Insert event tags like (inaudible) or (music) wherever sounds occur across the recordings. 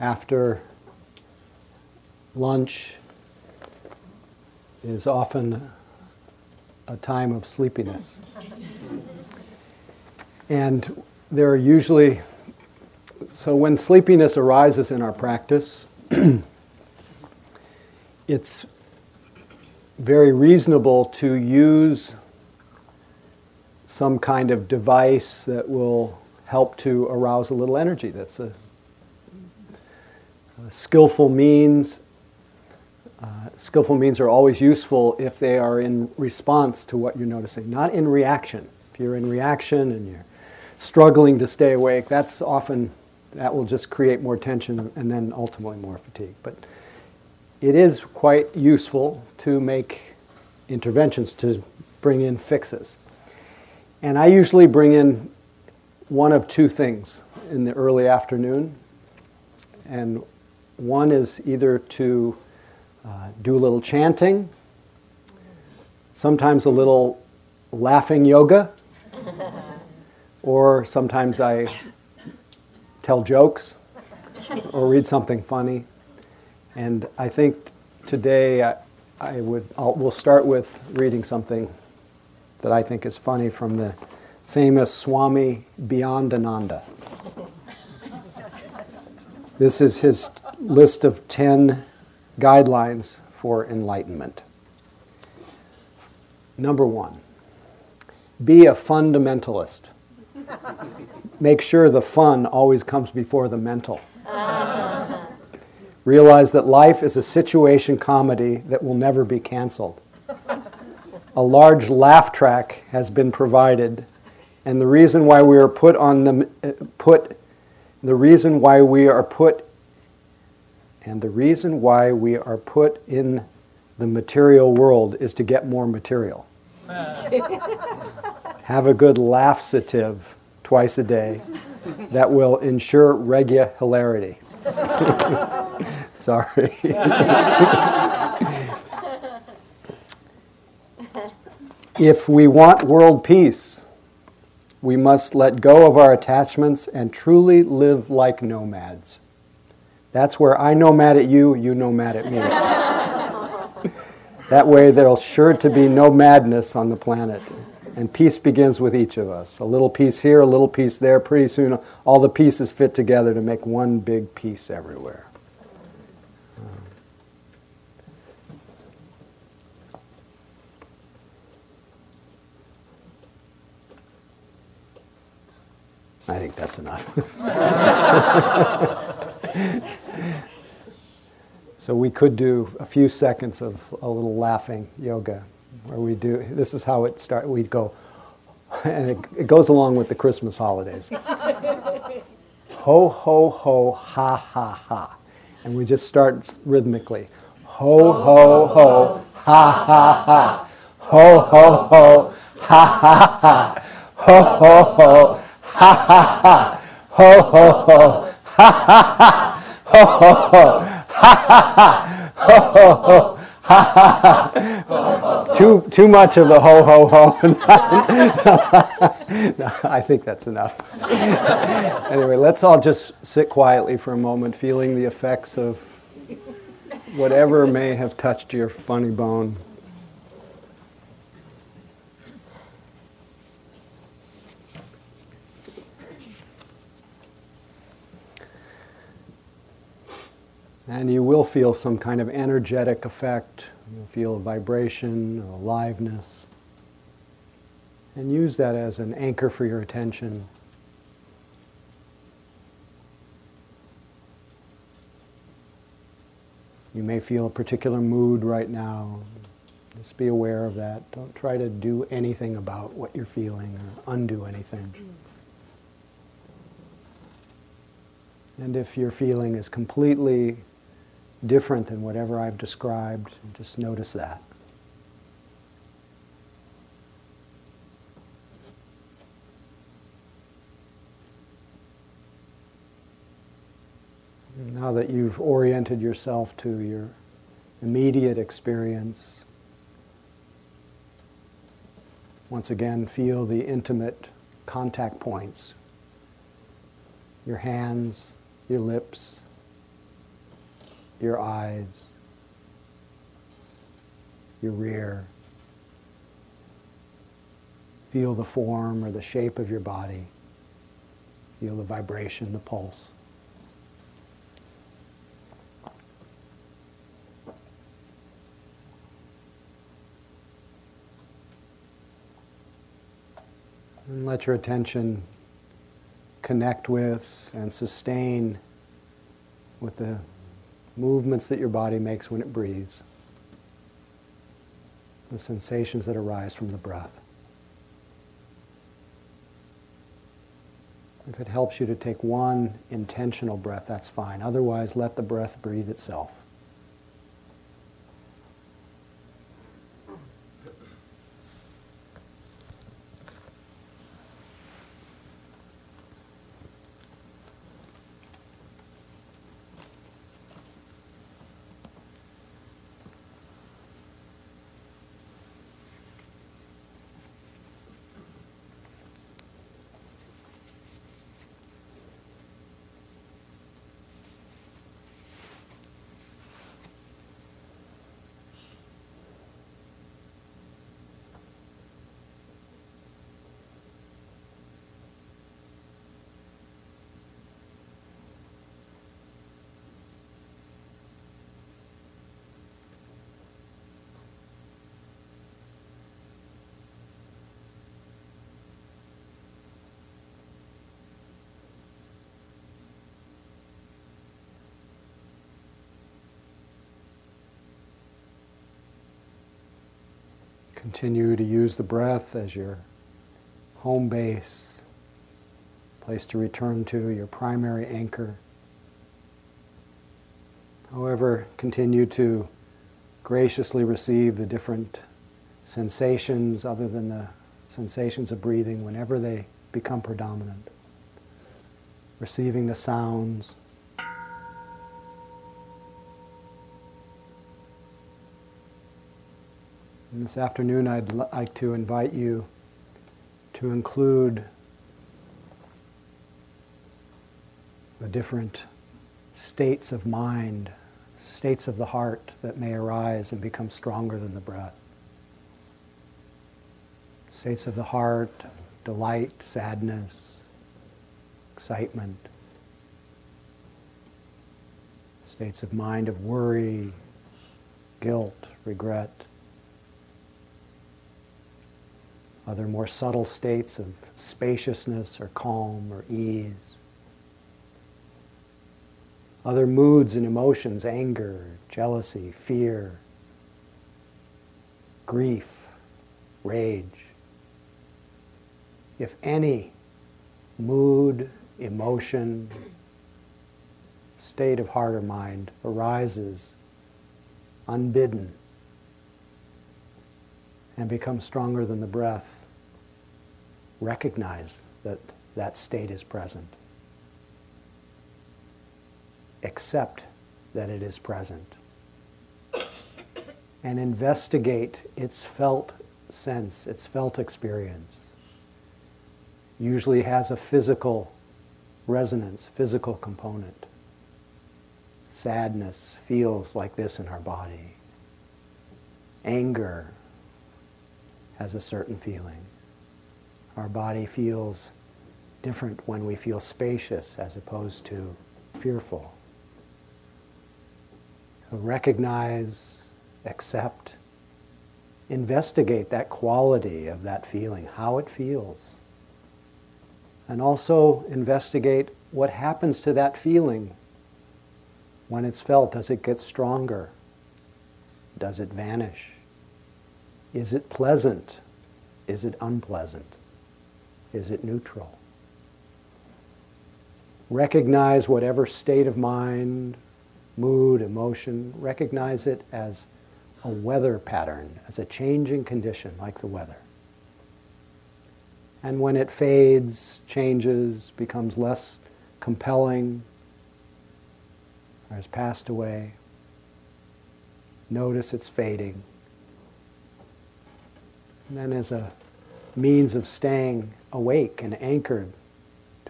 after lunch is often a time of sleepiness. And there are usually, so when sleepiness arises in our practice, (clears throat) it's very reasonable to use some kind of device that will help to arouse a little energy. That's a, skillful means. Uh, skillful means are always useful if they are in response to what you're noticing, not in reaction. If you're in reaction and you're struggling to stay awake, that's often, that will just create more tension and then ultimately more fatigue. But it is quite useful to make interventions to bring in fixes. And I usually bring in one of two things in the early afternoon. And one is either to uh, do a little chanting, sometimes a little laughing yoga, (laughs) or sometimes I tell jokes or read something funny. And I think today I, I would, I'll, we'll start with reading something that I think is funny from the famous Swami Beyondananda. (laughs) This is his list of 10 guidelines for enlightenment. Number one, be a fundamentalist. (laughs) Make sure the fun always comes before the mental. Realize that life is a situation comedy that will never be canceled. A large laugh track has been provided, and the reason why we are put on the uh, put the reason why we are put and the reason why we are put in the material world is to get more material. (laughs) Have a good laughsative twice a day that will ensure regularity. (laughs) Sorry. (laughs) if we want world peace, we must let go of our attachments and truly live like nomads. That's where I nomad at you, you nomad at me. that way, there'll sure to be no madness on the planet. And peace begins with each of us. A little piece here, a little piece there. Pretty soon, all the pieces fit together to make one big piece everywhere. I think that's enough. (laughs) so we could do a few seconds of a little laughing yoga where we do this is how it starts we'd go (laughs) and it, it goes along with the christmas holidays. (laughs) Ho ho ho ha ha ha. And we just start rhythmically. Ho ho ho ha ha ha. Ho ho ho ha ha ha. Ho ho ho ha ha ha. Ho ho ho ha ha ha ho ho ho ha ha ha ho ho ho ha ha ha too too much of the ho ho ho. (laughs) No, I think that's enough. (laughs) Anyway let's all just sit quietly for a moment feeling the effects of whatever may have touched your funny bone And you will feel some kind of energetic effect. You'll feel a vibration, aliveness. And use that as an anchor for your attention. You may feel a particular mood right now. Just be aware of that. Don't try to do anything about what you're feeling or undo anything. And if your feeling is completely different than whatever I've described. Just notice that. Now that you've oriented yourself to your immediate experience, once again feel the intimate contact points your hands, your lips, your eyes, your rear. Feel the form or the shape of your body. Feel the vibration, the pulse. And let your attention connect with and sustain with the movements that your body makes when it breathes, the sensations that arise from the breath. If it helps you to take one intentional breath, that's fine. Otherwise, let the breath breathe itself. Continue to use the breath as your home base, place to return to, your primary anchor. However, continue to graciously receive the different sensations other than the sensations of breathing whenever they become predominant. Receiving the sounds And this afternoon, I'd like to invite you to include the different states of mind, states of the heart that may arise and become stronger than the breath. States of the heart, delight, sadness, excitement. States of mind of worry, guilt, regret. Other more subtle states of spaciousness or calm or ease. Other moods and emotions, anger, jealousy, fear, grief, rage. If any mood, emotion, state of heart or mind arises unbidden and become stronger than the breath, recognize that that state is present. Accept that it is present. And investigate its felt sense, its felt experience. Usually has a physical resonance, physical component. Sadness feels like this in our body. Anger has a certain feeling. Our body feels different when we feel spacious as opposed to fearful. So recognize, accept, investigate that quality of that feeling, how it feels. And also investigate what happens to that feeling when it's felt. Does it get stronger? Does it vanish? Is it pleasant? Is it unpleasant? Is it neutral? Recognize whatever state of mind, mood, emotion, recognize it as a weather pattern, as a changing condition like the weather. And when it fades, changes, becomes less compelling, or has passed away, notice it's fading. And then, as a means of staying awake and anchored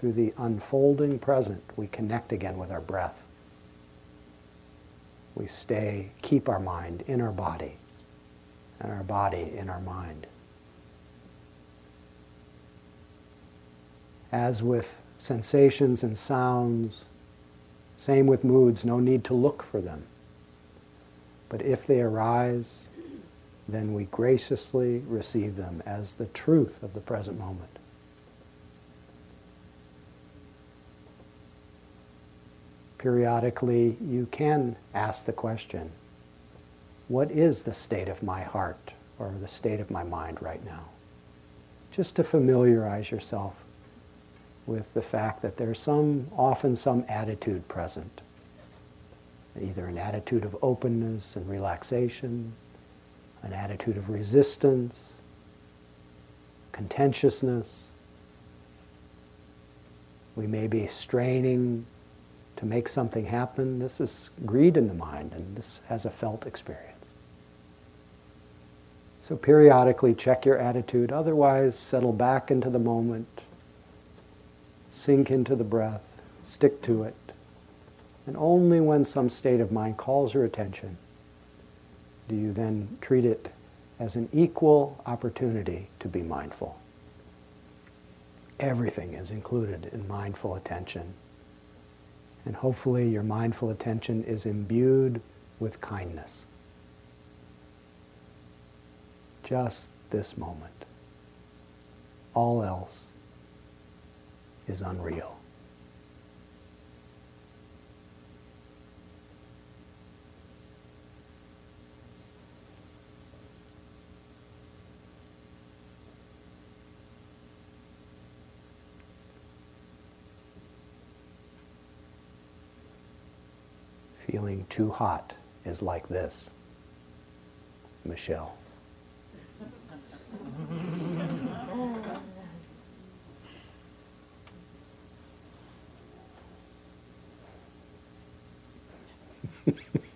to the unfolding present, we connect again with our breath. We stay, keep our mind in our body, and our body in our mind. As with sensations and sounds, same with moods, no need to look for them. But if they arise, then we graciously receive them as the truth of the present moment. Periodically, you can ask the question what is the state of my heart or the state of my mind right now? Just to familiarize yourself with the fact that there's some, often some attitude present. Either an attitude of openness and relaxation, an attitude of resistance, contentiousness. We may be straining to make something happen. This is greed in the mind, and this has a felt experience. So periodically check your attitude, otherwise, settle back into the moment, sink into the breath, stick to it. And only when some state of mind calls your attention do you then treat it as an equal opportunity to be mindful. Everything is included in mindful attention. And hopefully, your mindful attention is imbued with kindness. Just this moment. All else is unreal. feeling too hot is like this. Michelle. (laughs)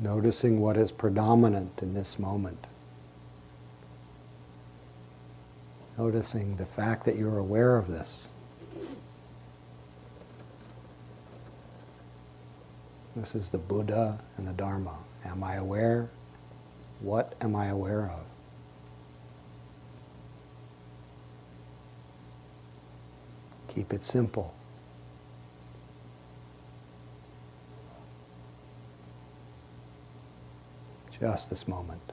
Noticing what is predominant in this moment. Noticing the fact that you're aware of this. This is the Buddha and the Dharma. Am I aware? What am I aware of? Keep it simple. Just this moment.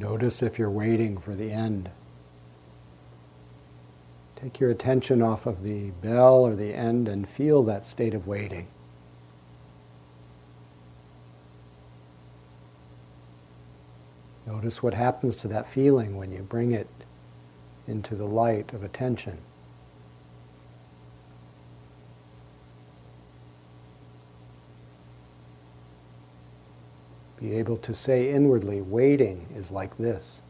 Notice if you're waiting for the end. Take your attention off of the bell or the end and feel that state of waiting. Notice what happens to that feeling when you bring it into the light of attention. Be able to say inwardly, waiting is like this.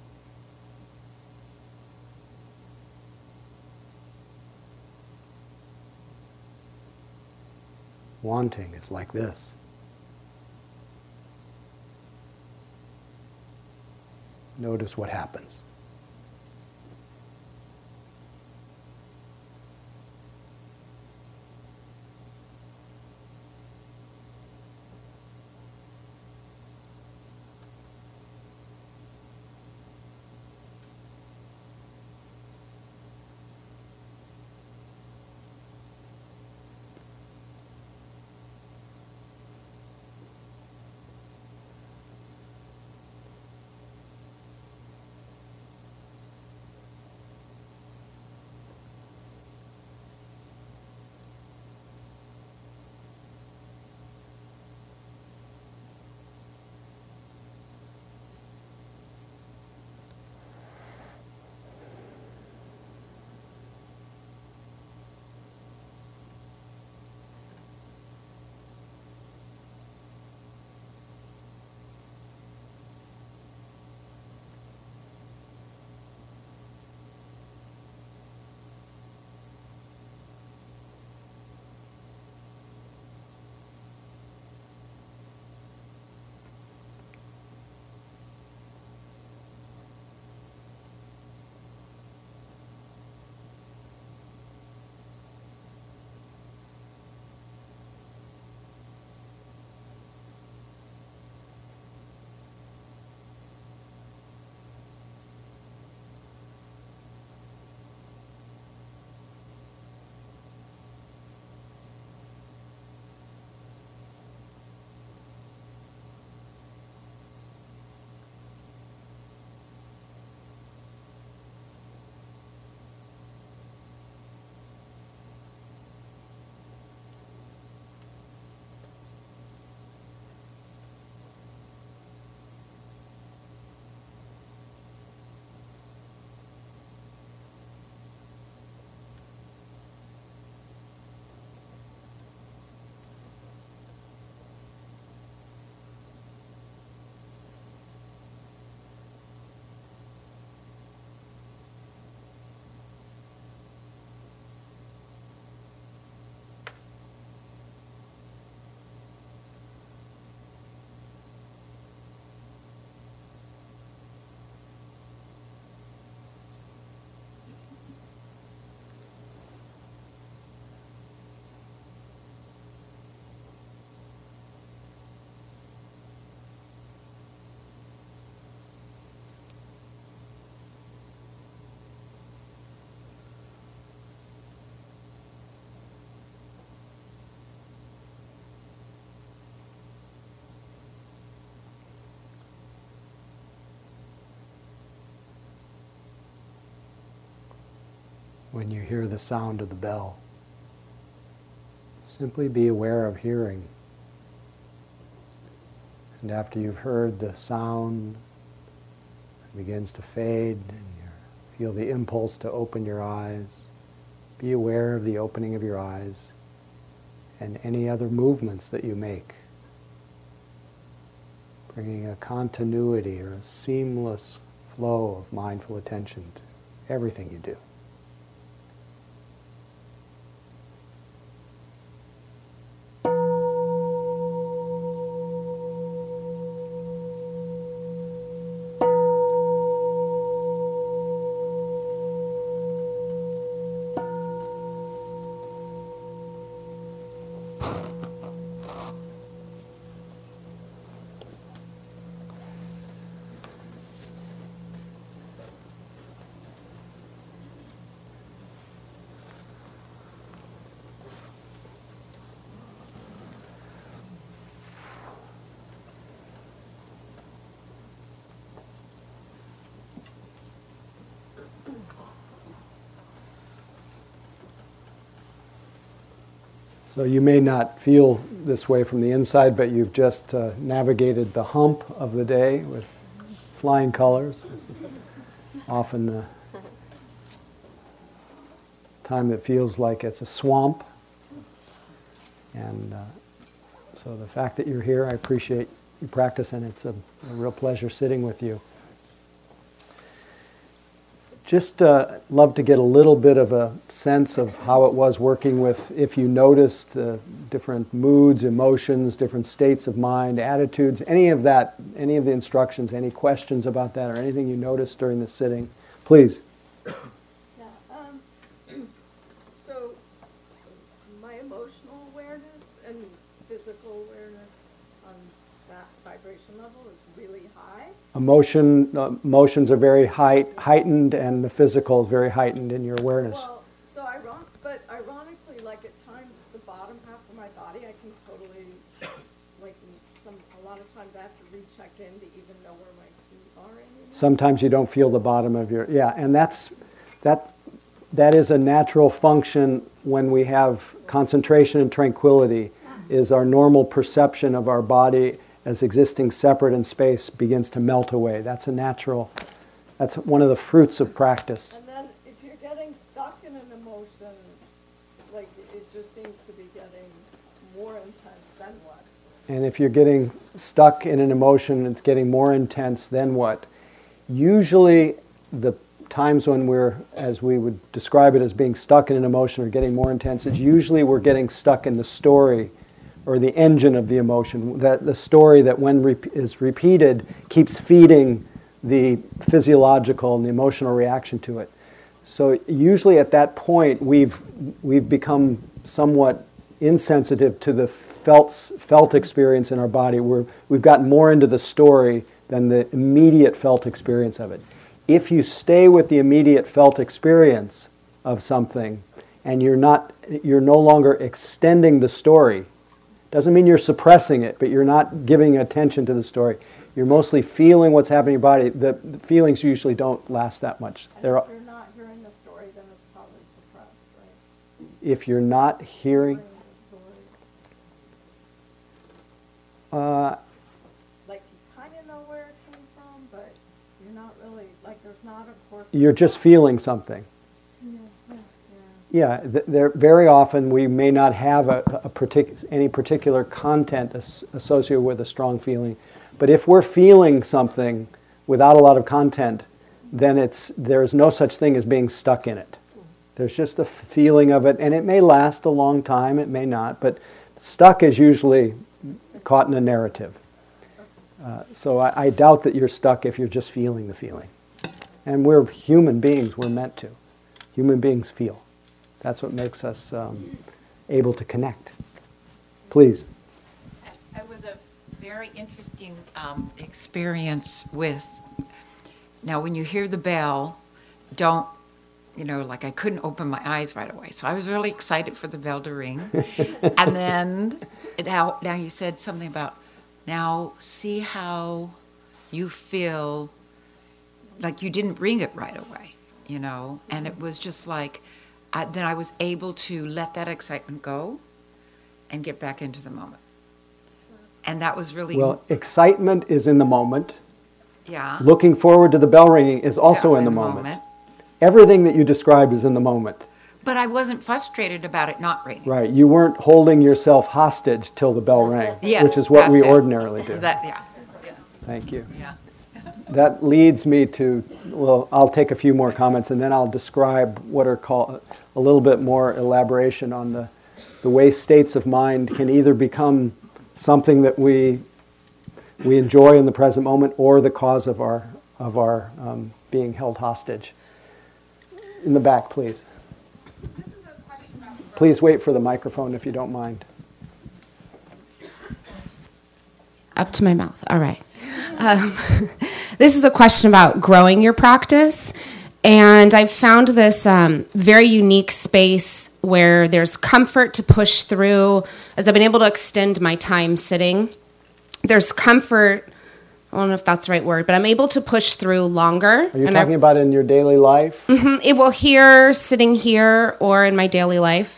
Wanting is like this. Notice what happens. When you hear the sound of the bell. Simply be aware of hearing. And after you've heard the sound it begins to fade and you feel the impulse to open your eyes, be aware of the opening of your eyes and any other movements that you make. Bringing a continuity or a seamless flow of mindful attention to everything you do. So you may not feel this way from the inside, but you've just uh, navigated the hump of the day with flying colors. This is often the time that feels like it's a swamp. And uh, so the fact that you're here, I appreciate you practicing. It's a, a real pleasure sitting with you. Just uh, love to get a little bit of a sense of how it was working with, if you noticed uh, different moods, emotions, different states of mind, attitudes, any of that, any of the instructions, any questions about that, or anything you noticed during the sitting, please. Vibration level is really high. Emotion, uh, emotions are very height, heightened, and the physical is very heightened in your awareness. Well, so iron, but ironically, like at times, the bottom half of my body, I can totally, like, some, a lot of times I have to recheck in to even know where my feet are anymore. Sometimes you don't feel the bottom of your yeah, and that's that that is a natural function when we have concentration and tranquility. Is our normal perception of our body as existing separate in space begins to melt away. That's a natural. That's one of the fruits of practice. And then if you're getting stuck in an emotion, like, it just seems to be getting more intense, then what? And if you're getting stuck in an emotion and it's getting more intense, then what? Usually, the times when we're, as we would describe it, as being stuck in an emotion or getting more intense, is usually we're getting stuck in the story or the engine of the emotion. That the story that, when re- is repeated, keeps feeding the physiological and the emotional reaction to it. So usually at that point, we've we've become somewhat insensitive to the felt felt experience in our body. We're, we've gotten more into the story than the immediate felt experience of it. If you stay with the immediate felt experience of something, and you're not you're no longer extending the story, doesn't mean you're suppressing it, but you're not giving attention to the story. You're mostly feeling what's happening in your body. The, the feelings usually don't last that much. And They're, if you're not hearing the story, then it's probably suppressed, right? if you're not hearing, Hearing the story. uh, Like, you kind of know where it came from, but you're not really, like, there's not a course. you're just feeling something. Yeah, yeah, Yeah, th- there, very often we may not have a, a partic- any particular content as- associated with a strong feeling, but if we're feeling something without a lot of content, then it's there's no such thing as being stuck in it. There's just a feeling of it, and it may last a long time, it may not, but stuck is usually caught in a narrative. Uh, so I, I doubt that you're stuck if you're just feeling the feeling. And we're human beings, we're meant to. Human beings feel. That's what makes us um, able to connect. Please. It was a very interesting um, experience with. Now, when you hear the bell, don't, you know, like I couldn't open my eyes right away. So I was really excited for the bell to ring. (laughs) and then now, now you said something about now see how you feel like you didn't ring it right away, you know? And it was just like, I, then I was able to let that excitement go and get back into the moment. And that was really, Well, excitement is in the moment. yeah. Looking forward to the bell ringing is also yeah, in the moment. Everything that you described is in the moment. But I wasn't frustrated about it not ringing. Right. You weren't holding yourself hostage till the bell rang, Yes, which is what we it. ordinarily do. That, yeah, Thank you. yeah. That leads me to, well, I'll take a few more comments and then I'll describe what are called a little bit more elaboration on the, the way states of mind can either become something that we, we enjoy in the present moment or the cause of our, of our um, being held hostage. In the back, please. This is a question about growth. Please wait for the microphone if you don't mind. Up to my mouth. All right. Um, (laughs) this is a question about growing your practice. And I've found this um, very unique space where there's comfort to push through as I've been able to extend my time sitting. There's comfort, I don't know if that's the right word, but I'm able to push through longer. Are you and I- talking about in your daily life? Mhm. It will here, sitting here, or in my daily life.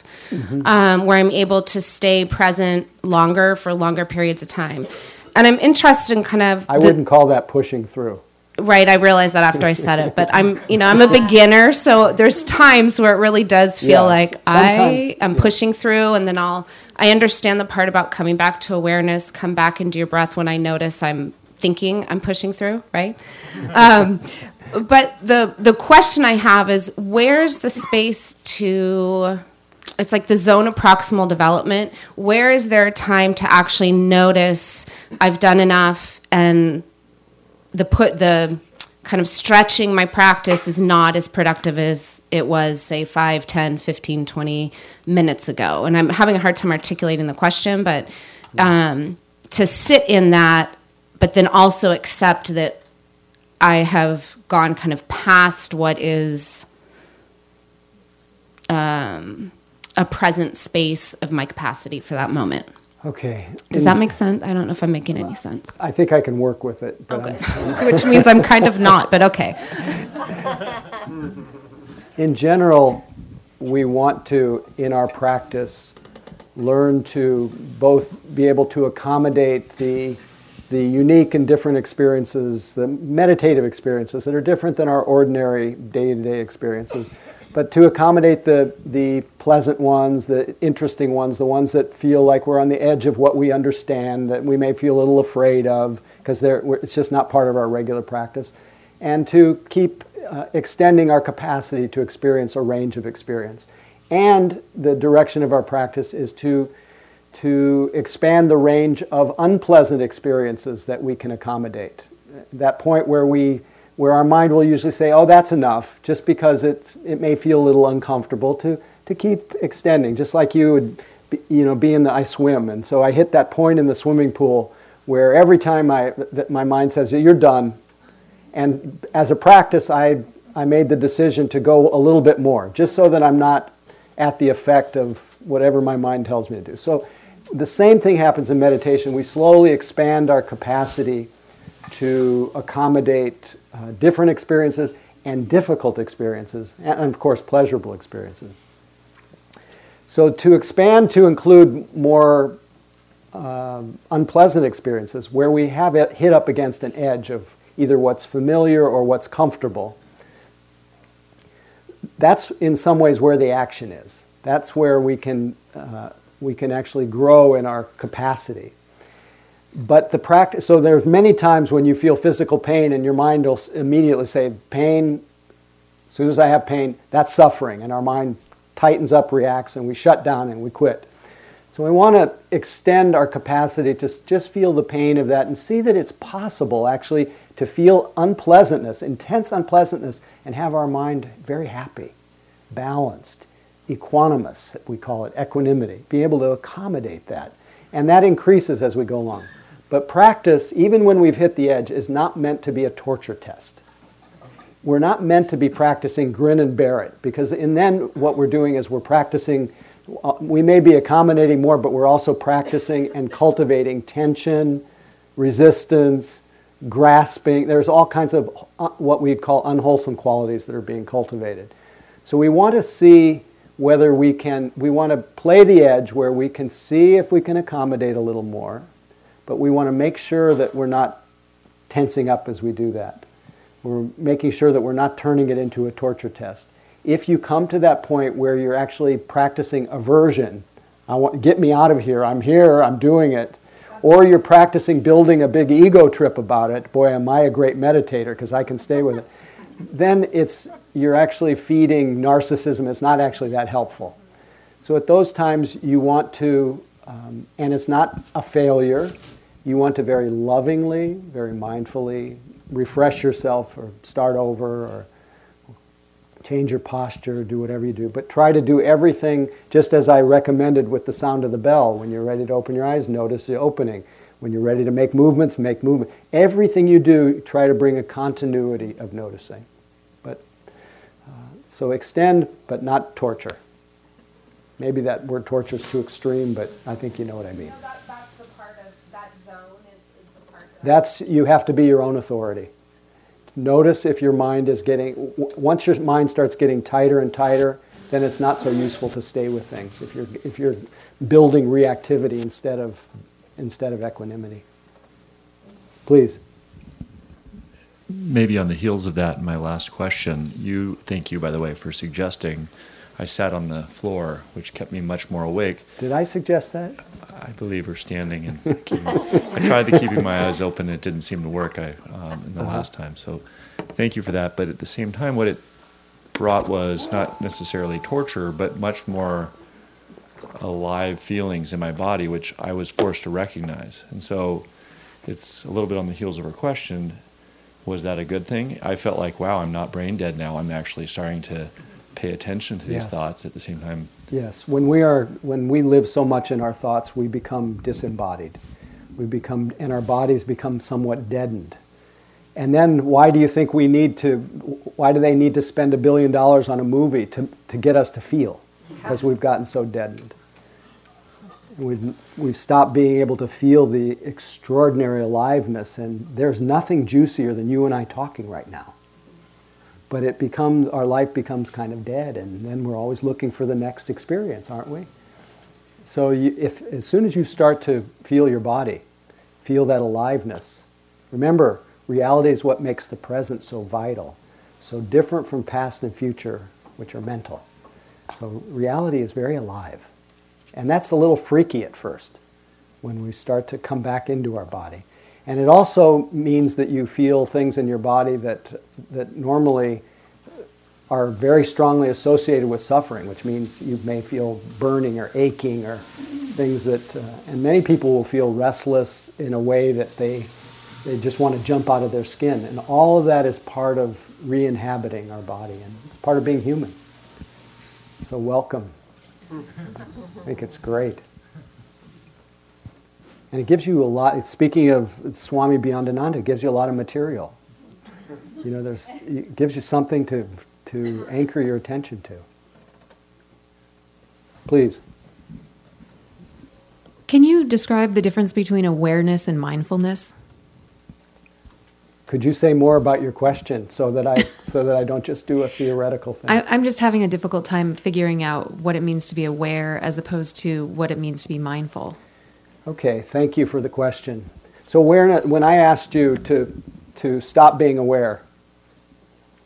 um, where I'm able to stay present longer for longer periods of time. And I'm interested in kind of I the- wouldn't call that pushing through. Right, I realized that after I said it, but I'm, you know, I'm a beginner, so there's times where it really does feel Yeah, like I am yeah. pushing through, and then I'll, I understand the part about coming back to awareness, come back into your breath when I notice I'm thinking I'm pushing through, right? Um, but the the question I have is, where's the space to? It's like the zone of proximal development. Where is there a time to actually notice I've done enough and the put the kind of stretching my practice is not as productive as it was say 5 10 15 20 minutes ago and i'm having a hard time articulating the question but um, to sit in that but then also accept that i have gone kind of past what is um, a present space of my capacity for that moment Okay. does that make sense i don't know if i'm making any sense I think I can work with it, but Okay. (laughs) Which means I'm kind of not, but okay. in general, we want to, in our practice, learn to both be able to accommodate the, the unique and different experiences, the meditative experiences that are different than our ordinary day to day experiences, but to accommodate the, the pleasant ones, the interesting ones, the ones that feel like we're on the edge of what we understand, that we may feel a little afraid of, because it's just not part of our regular practice, and to keep uh, extending our capacity to experience a range of experience. And the direction of our practice is to, to expand the range of unpleasant experiences that we can accommodate. That point where, we, where our mind will usually say, oh, that's enough, just because it's, it may feel a little uncomfortable, to, to keep extending. Just like you would be, you know, be in the, I swim, and so I hit that point in the swimming pool where every time I, that my mind says, you're done, and as a practice, I, I made the decision to go a little bit more, just so that I'm not at the effect of whatever my mind tells me to do. So the same thing happens in meditation. We slowly expand our capacity to accommodate uh, different experiences and difficult experiences, and of course, pleasurable experiences. So to expand to include more um, unpleasant experiences where we have it hit up against an edge of either what's familiar or what's comfortable. That's in some ways where the action is. That's where we can, uh, we can actually grow in our capacity. But the practice, so there's many times when you feel physical pain and your mind will immediately say, pain, as soon as I have pain, that's suffering. And our mind tightens up, reacts, and we shut down and we quit. So we want to extend our capacity to just feel the pain of that and see that it's possible actually to feel unpleasantness, intense unpleasantness, and have our mind very happy, balanced, equanimous, we call it equanimity, be able to accommodate that. And that increases as we go along. But practice, even when we've hit the edge, is not meant to be a torture test. We're not meant to be practicing grin and bear it because in then what we're doing is we're practicing uh, we may be accommodating more but we're also practicing and cultivating tension resistance grasping. There's all kinds of uh, what we'd call unwholesome qualities that are being cultivated. So we want to see whether we can we want to play the edge where we can see if we can accommodate a little more but we want to make sure that we're not tensing up as we do that we're making sure that we're not turning it into a torture test. If you come to that point where you're actually practicing aversion, I want get me out of here. I'm here. I'm doing it. Or you're practicing building a big ego trip about it. Boy, am I a great meditator because I can stay with it. (laughs) Then it's you're actually feeding narcissism. It's not actually that helpful. So at those times, you want to, um, and it's not a failure. You want to very lovingly, very mindfully refresh yourself or start over or change your posture, do whatever you do. But try to do everything just as I recommended with the sound of the bell. When you're ready to open your eyes, notice the opening. When you're ready to make movements, make movement. Everything you do, try to bring a continuity of noticing. But uh, so extend, but not torture. Maybe that word torture is too extreme, but I think you know what I mean. that, that's the part of that zone is, is the part that That's you have to be your own authority. Notice if your mind is getting once your mind starts getting tighter and tighter, then it's not so useful to stay with things. If you're, if you're building reactivity instead of, instead of equanimity. Please. Maybe on the heels of that, my last question, you, thank you, by the way, for suggesting I sat on the floor, which kept me much more awake. Did I suggest that? I believe we're standing and keeping, I tried to keeping my eyes open. It didn't seem to work I, um, in the Uh-huh. last time. So thank you for that. But at the same time, what it brought was not necessarily torture, but much more alive feelings in my body, which I was forced to recognize. And so it's a little bit on the heels of her question. Was that a good thing? I felt like, wow, I'm not brain dead now. I'm actually starting to pay attention to these Yes. thoughts at the same time. Yes, when we are when we live so much in our thoughts, we become disembodied. We become and our bodies become somewhat deadened. And then why do you think we need to why do they need to spend a billion dollars on a movie to, to get us to feel? Because we've gotten so deadened. We've, we've stopped being able to feel the extraordinary aliveness, and there's nothing juicier than you and I talking right now but it becomes our life becomes kind of dead and then we're always looking for the next experience aren't we? So you, if as soon as you start to feel your body feel that aliveness remember reality is what makes the present so vital so different from past and future which are mental. So reality is very alive. And that's a little freaky at first when we start to come back into our body. And it also means that you feel things in your body that, that normally are very strongly associated with suffering, which means you may feel burning or aching or things that, uh, and many people will feel restless in a way that they, they just want to jump out of their skin. And all of that is part of re inhabiting our body and it's part of being human. So, welcome. I think it's great. And it gives you a lot, speaking of Swami Beyondananda, it gives you a lot of material. You know, there's, it gives you something to, to anchor your attention to. Please. Can you describe the difference between awareness and mindfulness? Could you say more about your question so that I, (laughs) so that I don't just do a theoretical thing? I, I'm just having a difficult time figuring out what it means to be aware as opposed to what it means to be mindful. Okay, thank you for the question. So awareness, when I asked you to, to stop being aware,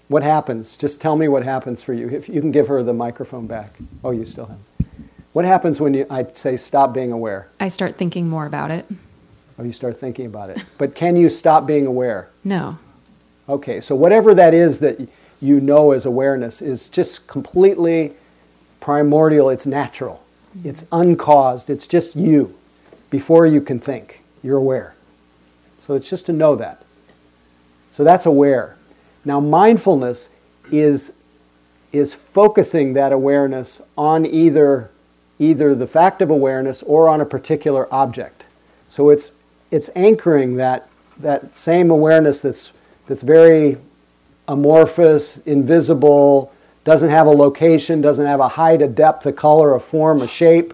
what happens? Just tell me what happens for you. If you can give her the microphone back. Oh, you still have. What happens when you, I say stop being aware? I start thinking more about it. Oh, you start thinking about it. But can you stop being aware? No. Okay, so whatever that is that you know as awareness is just completely primordial, it's natural, it's mm-hmm. uncaused, it's just you. Before you can think, you're aware. So it's just to know that. So that's aware. Now, mindfulness is, is focusing that awareness on either, either the fact of awareness or on a particular object. So it's, it's anchoring that, that same awareness that's, that's very amorphous, invisible, doesn't have a location, doesn't have a height, a depth, a color, a form, a shape.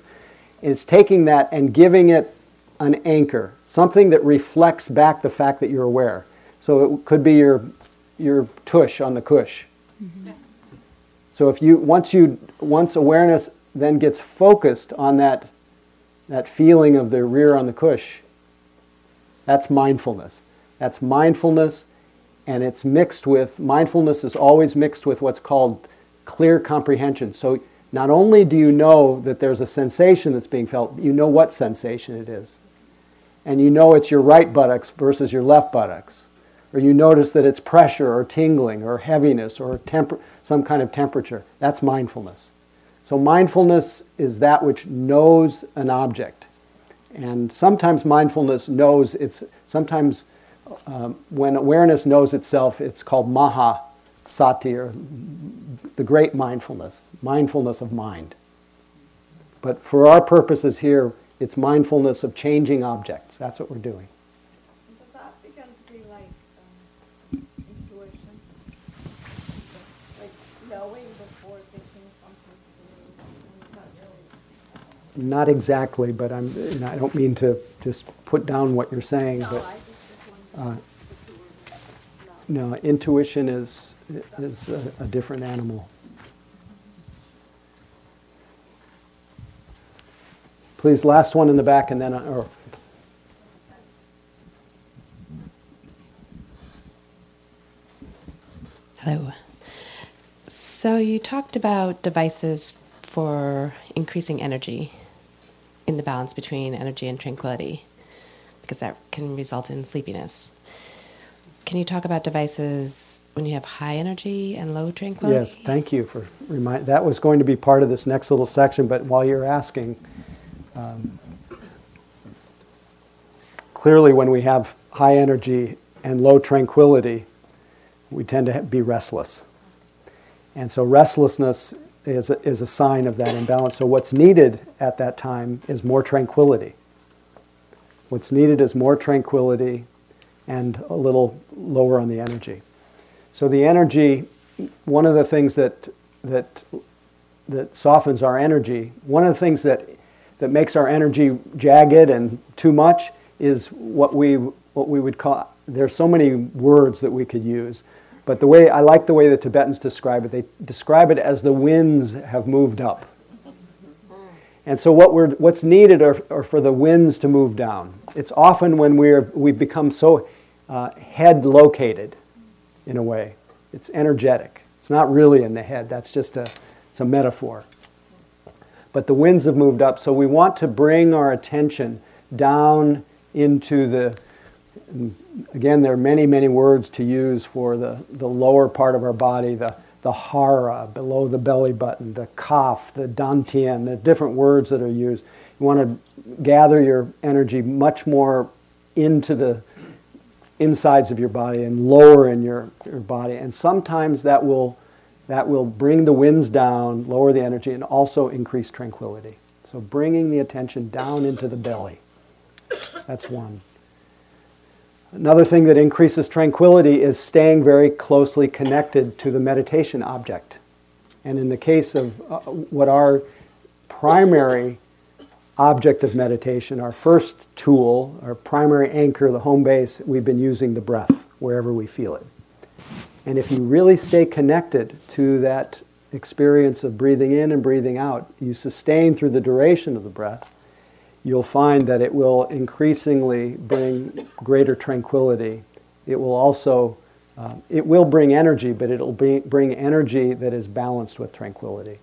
It's taking that and giving it an anchor, something that reflects back the fact that you're aware. So it could be your, your tush on the cush. Mm-hmm. So if you once you once awareness then gets focused on that that feeling of the rear on the cush, that's mindfulness. That's mindfulness, and it's mixed with mindfulness is always mixed with what's called clear comprehension. So not only do you know that there's a sensation that's being felt, you know what sensation it is. And you know it's your right buttocks versus your left buttocks. Or you notice that it's pressure or tingling or heaviness or temper- some kind of temperature. That's mindfulness. So mindfulness is that which knows an object. And sometimes mindfulness knows it's, sometimes um, when awareness knows itself, it's called maha sati or the great mindfulness, mindfulness of mind. But for our purposes here, it's mindfulness of changing objects. That's what we're doing. Does that begin to be like um, intuition? Like knowing before thinking something? Not really. Not exactly, but I'm, I don't mean to just put down what you're saying, No, but no, intuition is, is a, a different animal. Please, last one in the back, and then, I, or Hello. So you talked about devices for increasing energy in the balance between energy and tranquility, because that can result in sleepiness. Can you talk about devices when you have high energy and low tranquility? yes, thank you for remind, that was going to be part of this next little section, but while you're asking, um, clearly when we have high energy and low tranquility, we tend to be restless. And so restlessness is a, is a sign of that imbalance. So what's needed at that time is more tranquility. What's needed is more tranquility and a little lower on the energy. So the energy, one of the things that that that softens our energy, one of the things that that makes our energy jagged and too much is what we what we would call there's so many words that we could use. But the way I like the way the Tibetans describe it, they describe it as the winds have moved up. And so what we're, what's needed are, are for the winds to move down. It's often when we're, we become so uh, head located, in a way. It's energetic. It's not really in the head. That's just a, it's a metaphor. But the winds have moved up, so we want to bring our attention down into the, again, there are many, many words to use for the, the lower part of our body, the, the hara, below the belly button, the kaf, the dantian, the different words that are used. You want to gather your energy much more into the insides of your body and lower in your, your body. And sometimes that will, that will bring the winds down, lower the energy, and also increase tranquility. So bringing the attention down into the belly. That's one. Another thing that increases tranquility is staying very closely connected to the meditation object. And in the case of uh, what our primary object of meditation, our first tool, our primary anchor, the home base, we've been using the breath wherever we feel it. And if you really stay connected to that experience of breathing in and breathing out, you sustain through the duration of the breath, you'll find that it will increasingly bring greater tranquility. It will also, uh, it will bring energy, but it'll be, bring energy that is balanced with tranquility.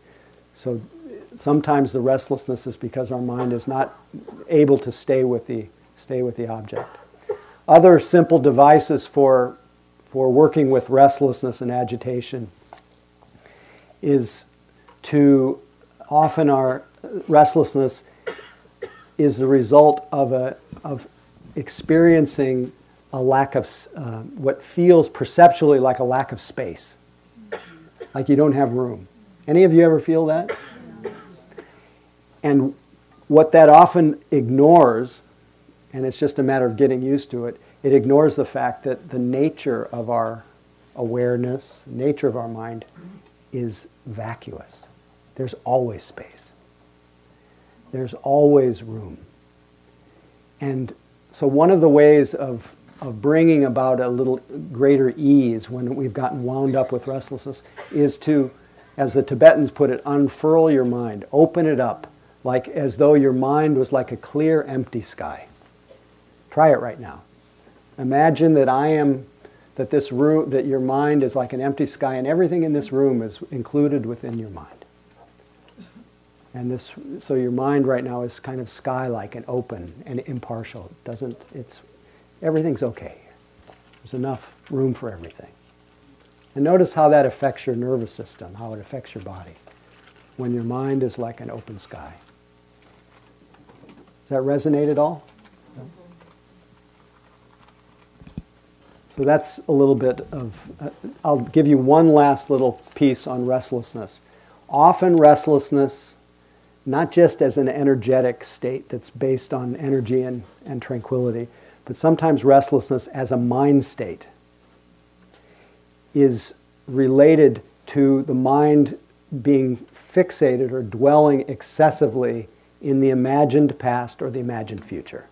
So sometimes the restlessness is because our mind is not able to stay with the, stay with the object. Other simple devices for, for working with restlessness and agitation is to often our restlessness is the result of, a, of experiencing a lack of uh, what feels perceptually like a lack of space, like you don't have room. Any of you ever feel that? And what that often ignores, and it's just a matter of getting used to it, it ignores the fact that the nature of our awareness, nature of our mind, is vacuous. There's always space. There's always room. And so, one of the ways of, of bringing about a little greater ease when we've gotten wound up with restlessness is to, as the Tibetans put it, unfurl your mind, open it up, like as though your mind was like a clear, empty sky. Try it right now. Imagine that I am, that this room, that your mind is like an empty sky, and everything in this room is included within your mind. And this, so your mind right now is kind of sky-like and open and impartial. It doesn't, it's, everything's okay. There's enough room for everything. And notice how that affects your nervous system, how it affects your body when your mind is like an open sky. Does that resonate at all? So that's a little bit of, uh, I'll give you one last little piece on restlessness. Often, restlessness, not just as an energetic state that's based on energy and, and tranquility, but sometimes restlessness as a mind state is related to the mind being fixated or dwelling excessively in the imagined past or the imagined future.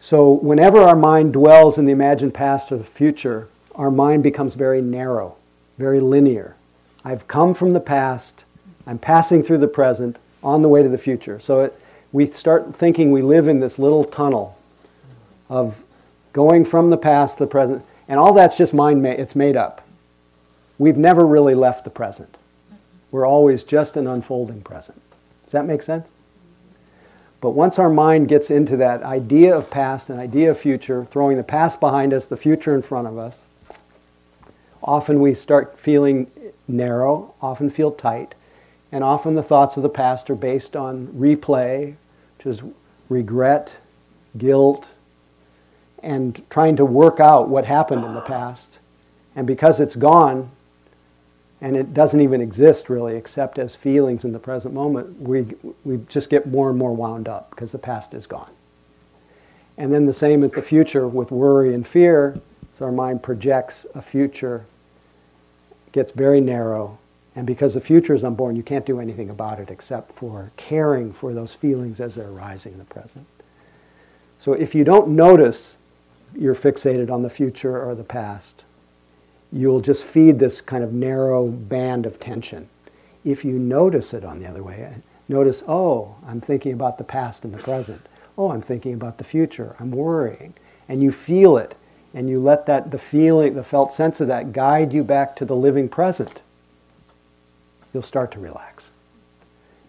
So, whenever our mind dwells in the imagined past or the future, our mind becomes very narrow, very linear. I've come from the past, I'm passing through the present, on the way to the future. So it, we start thinking we live in this little tunnel of going from the past to the present, and all that's just mind made, it's made up. We've never really left the present. We're always just an unfolding present. Does that make sense? But once our mind gets into that idea of past and idea of future, throwing the past behind us, the future in front of us, often we start feeling narrow, often feel tight, and often the thoughts of the past are based on replay, which is regret, guilt, and trying to work out what happened in the past. And because it's gone, and it doesn't even exist really except as feelings in the present moment, we, we just get more and more wound up because the past is gone. And then the same with the future with worry and fear. So our mind projects a future, gets very narrow, and because the future is unborn, you can't do anything about it except for caring for those feelings as they're arising in the present. So if you don't notice you're fixated on the future or the past, you'll just feed this kind of narrow band of tension. If you notice it on the other way, notice, oh, I'm thinking about the past and the present. Oh, I'm thinking about the future. I'm worrying. And you feel it, and you let that, the feeling, the felt sense of that guide you back to the living present. You'll start to relax.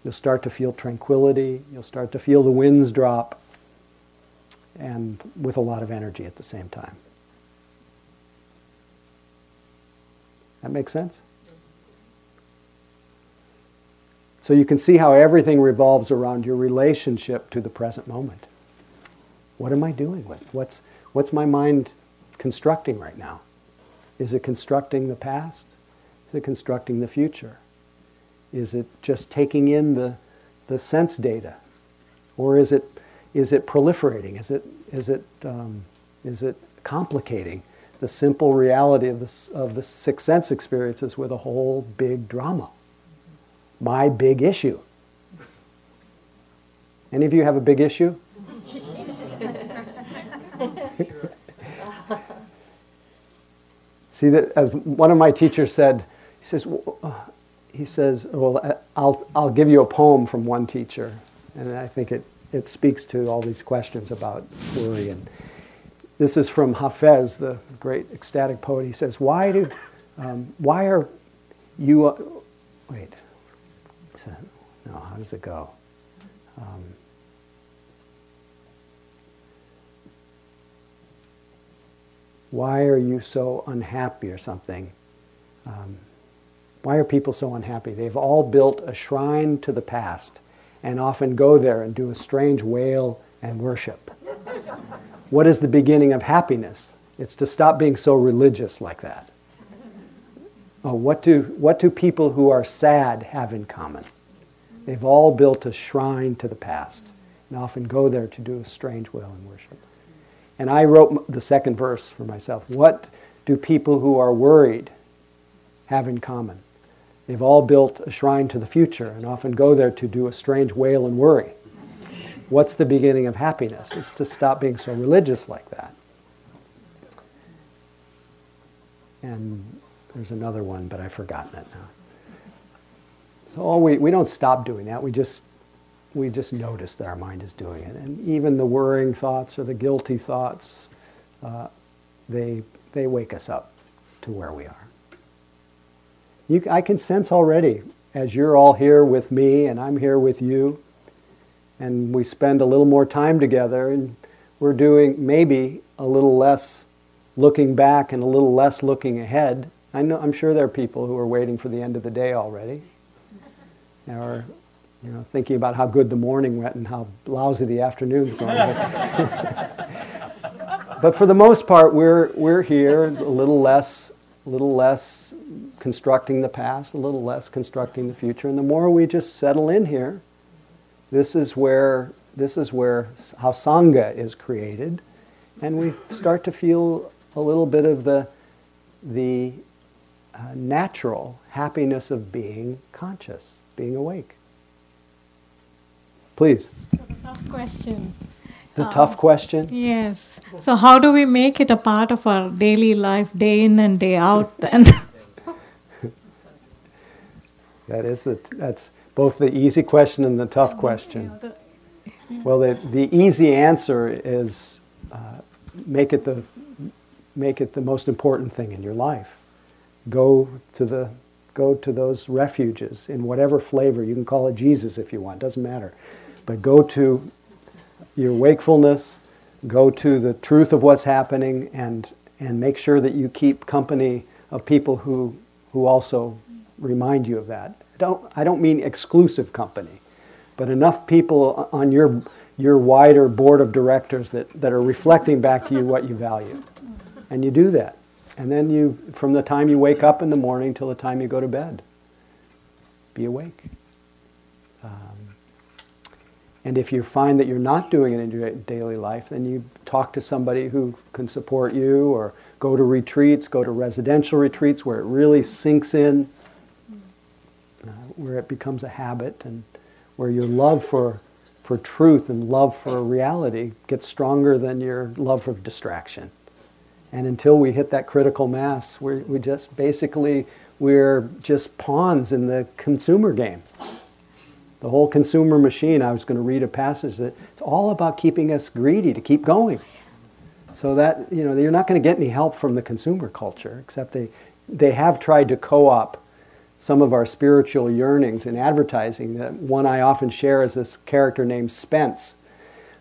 You'll start to feel tranquility. You'll start to feel the winds drop, and with a lot of energy at the same time. That makes sense? So you can see how everything revolves around your relationship to the present moment. What am I doing with? What's, what's my mind constructing right now? Is it constructing the past? Is it constructing the future? Is it just taking in the, the sense data? Or is it, is it proliferating? Is it, is, it, um, is it complicating? the simple reality of the, of the six sense experiences with a whole big drama. My big issue. Any of you have a big issue? (laughs) See that as one of my teachers said, he says, he says, well, I'll, I'll give you a poem from one teacher, and I think it, it speaks to all these questions about worry and this is from Hafez, the great ecstatic poet. He says, "Why do, um, why are you? Uh, wait, no. How does it go? Um, why are you so unhappy or something? Um, why are people so unhappy? They've all built a shrine to the past and often go there and do a strange wail and worship. What is the beginning of happiness? It's to stop being so religious like that. Oh, what, do, what do people who are sad have in common? They've all built a shrine to the past and often go there to do a strange wail and worship. And I wrote the second verse for myself. What do people who are worried have in common? They've all built a shrine to the future and often go there to do a strange wail and worry. What's the beginning of happiness? It's to stop being so religious like that. And there's another one, but I've forgotten it now. So we, we don't stop doing that. We just, we just notice that our mind is doing it. And even the worrying thoughts or the guilty thoughts, uh, they, they wake us up to where we are. You, I can sense already, as you're all here with me and I'm here with you, and we spend a little more time together and we're doing maybe a little less looking back and a little less looking ahead. I know, I'm sure there are people who are waiting for the end of the day already, or you know, thinking about how good the morning went and how lousy the afternoon's going. (laughs) but for the most part, we're we're here a little less, a little less constructing the past, a little less constructing the future, and the more we just settle in here this is where this is where how sangha is created, and we start to feel a little bit of the the uh, natural happiness of being conscious, being awake. Please. Tough question. The tough question? Yes. So, how do we make it a part of our daily life, day in and day out then? (laughs) that is the, that's both the easy question and the tough question. The- Well, the, the easy answer is uh, make it the make it the most important thing in your life. Go to the go to those refuges in whatever flavor you can call it Jesus if you want. Doesn't matter, but go to your wakefulness. Go to the truth of what's happening and and make sure that you keep company of people who who also remind you of that. Don't I don't mean exclusive company but enough people on your your wider board of directors that, that are reflecting back to you what you value. And you do that. And then you from the time you wake up in the morning till the time you go to bed. Be awake. Um, and if you find that you're not doing it in your daily life, then you talk to somebody who can support you or go to retreats, go to residential retreats where it really sinks in, uh, where it becomes a habit and where your love for, for truth and love for reality gets stronger than your love for distraction. And until we hit that critical mass, we're, we just basically, we're just pawns in the consumer game. The whole consumer machine, I was going to read a passage that it's all about keeping us greedy to keep going. So that, you know, you're not going to get any help from the consumer culture, except they, they have tried to co op some of our spiritual yearnings in advertising. That one I often share is this character named Spence,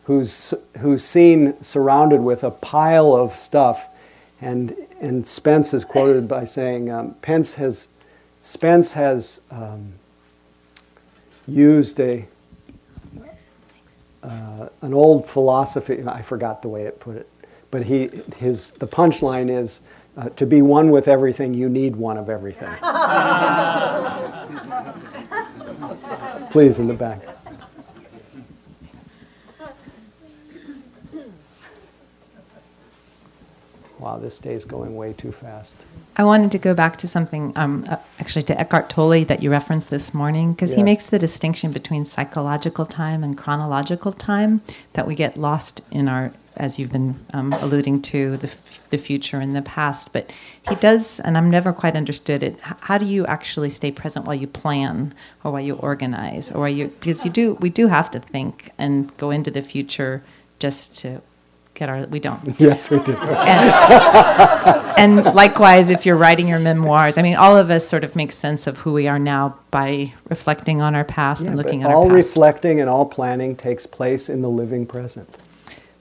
who's, who's seen surrounded with a pile of stuff. And, and Spence is quoted by saying, um, Pence has, Spence has um, used a, uh, an old philosophy, I forgot the way it put it, but he, his, the punchline is, uh, to be one with everything, you need one of everything. (laughs) Please, in the back. Wow, this day is going way too fast. I wanted to go back to something, um, uh, actually, to Eckhart Tolle that you referenced this morning, because he makes the distinction between psychological time and chronological time that we get lost in our, as you've been um, alluding to, the, f- the future and the past. But he does, and I've never quite understood it. h- How do you actually stay present while you plan, or while you organize, or while you? Because you do, we do have to think and go into the future just to get our. We don't (laughs) Yes, we do. and, and likewise, if you're writing your memoirs, I mean, all of us sort of make sense of who we are now by reflecting on our past Yeah, and looking at all our past. reflecting and all planning takes place in the living present.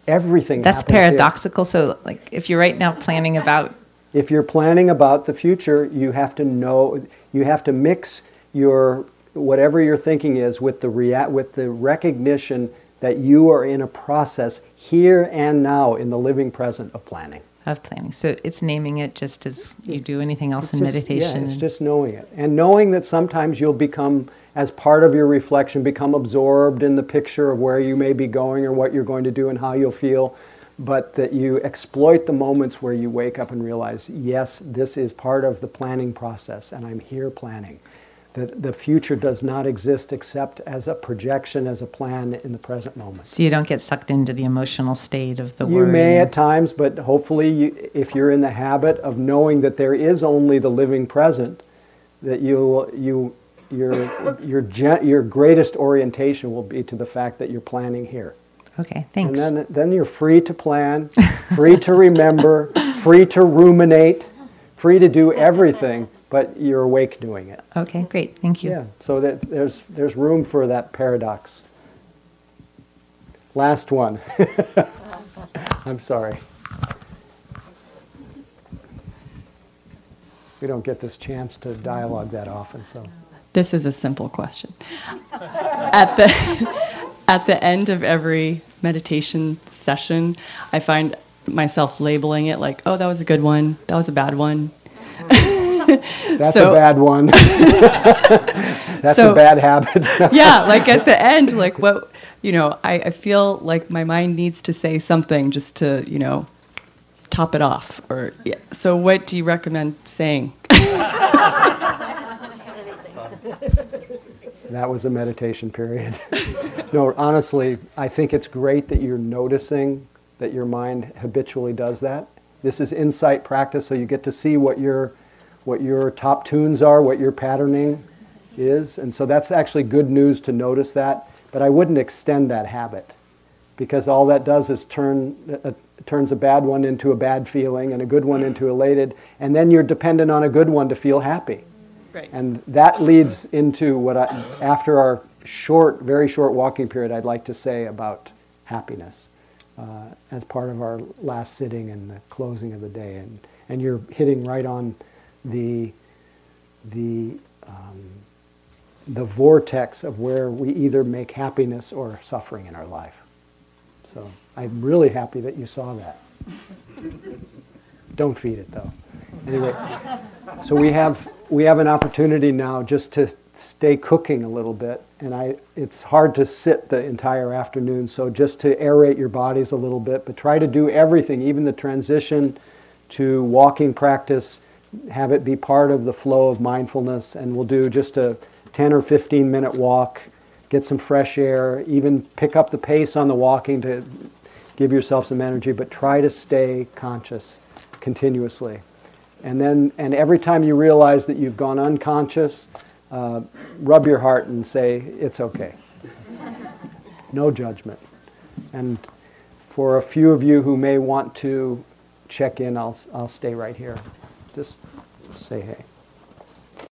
Everything That's happens here. paradoxical. So, like, if you're right now planning about, If you're planning about the future, you have to know, you have to mix your whatever your thinking is with the rea- with the recognition that you are in a process here and now in the living present of planning. of planning, so it's naming it just as you do anything else It's in just- meditation. Yeah, it's just knowing it. And knowing that sometimes you'll become, as part of your reflection, become absorbed in the picture of where you may be going or what you're going to do and how you'll feel. But that you exploit the moments where you wake up and realize, yes, this is part of the planning process and I'm here planning. That the future does not exist except as a projection, as a plan in the present moment. so you don't get sucked into the emotional state of the world. You worry. may at times, but hopefully, you, if you're in the habit of knowing that there is only the living present, that you you your your gen, your greatest orientation will be to the fact that you're planning here, Okay, thanks. and then then you're free to plan, free to remember, (laughs) free to ruminate, free to do everything, but you're awake doing it. okay, great. Thank you. Yeah, so that there's there's room for that paradox. Last one. (laughs) I'm sorry. We don't get this chance to dialogue that often, so. This is a simple question. at the (laughs) at the end of every meditation session, I find myself labeling it like, "Oh, that was a good one. That was a bad one." (laughs) (laughs) That's So- a bad one. (laughs) That's So- a bad habit. (laughs) yeah, like at the end, like what you know, I, I feel like my mind needs to say something just to you know top it off. Or yeah. so, what do you recommend saying? That was a meditation period. no, honestly, I think it's great that you're noticing that your mind habitually does that. This is insight practice, so you get to see what your what your top tunes are, what your patterning is. And so that's actually good news to notice that. But I wouldn't extend that habit because all that does is turn, uh, turns a bad one into a bad feeling and a good one into elated. And then you're dependent on a good one to feel happy. Right. And that leads into what I, after our short, very short walking period, I'd like to say about happiness uh, as part of our last sitting and the closing of the day. And, and you're hitting right on the, the, um, the vortex of where we either make happiness or suffering in our life. So I'm really happy that you saw that. Don't feed it though. Anyway, so we have we have an opportunity now just to stay cooking a little bit, and I it's hard to sit the entire afternoon. So just to aerate your bodies a little bit, but try to do everything, even the transition to walking practice. Have it be part of the flow of mindfulness, and we'll do just a 10 or 15 minute walk, get some fresh air, even pick up the pace on the walking to give yourself some energy, but try to stay conscious continuously. And then, and every time you realize that you've gone unconscious, uh, rub your heart and say, it's okay. no judgment. And for a few of you who may want to check in, I'll, I'll stay right here. Just say hey.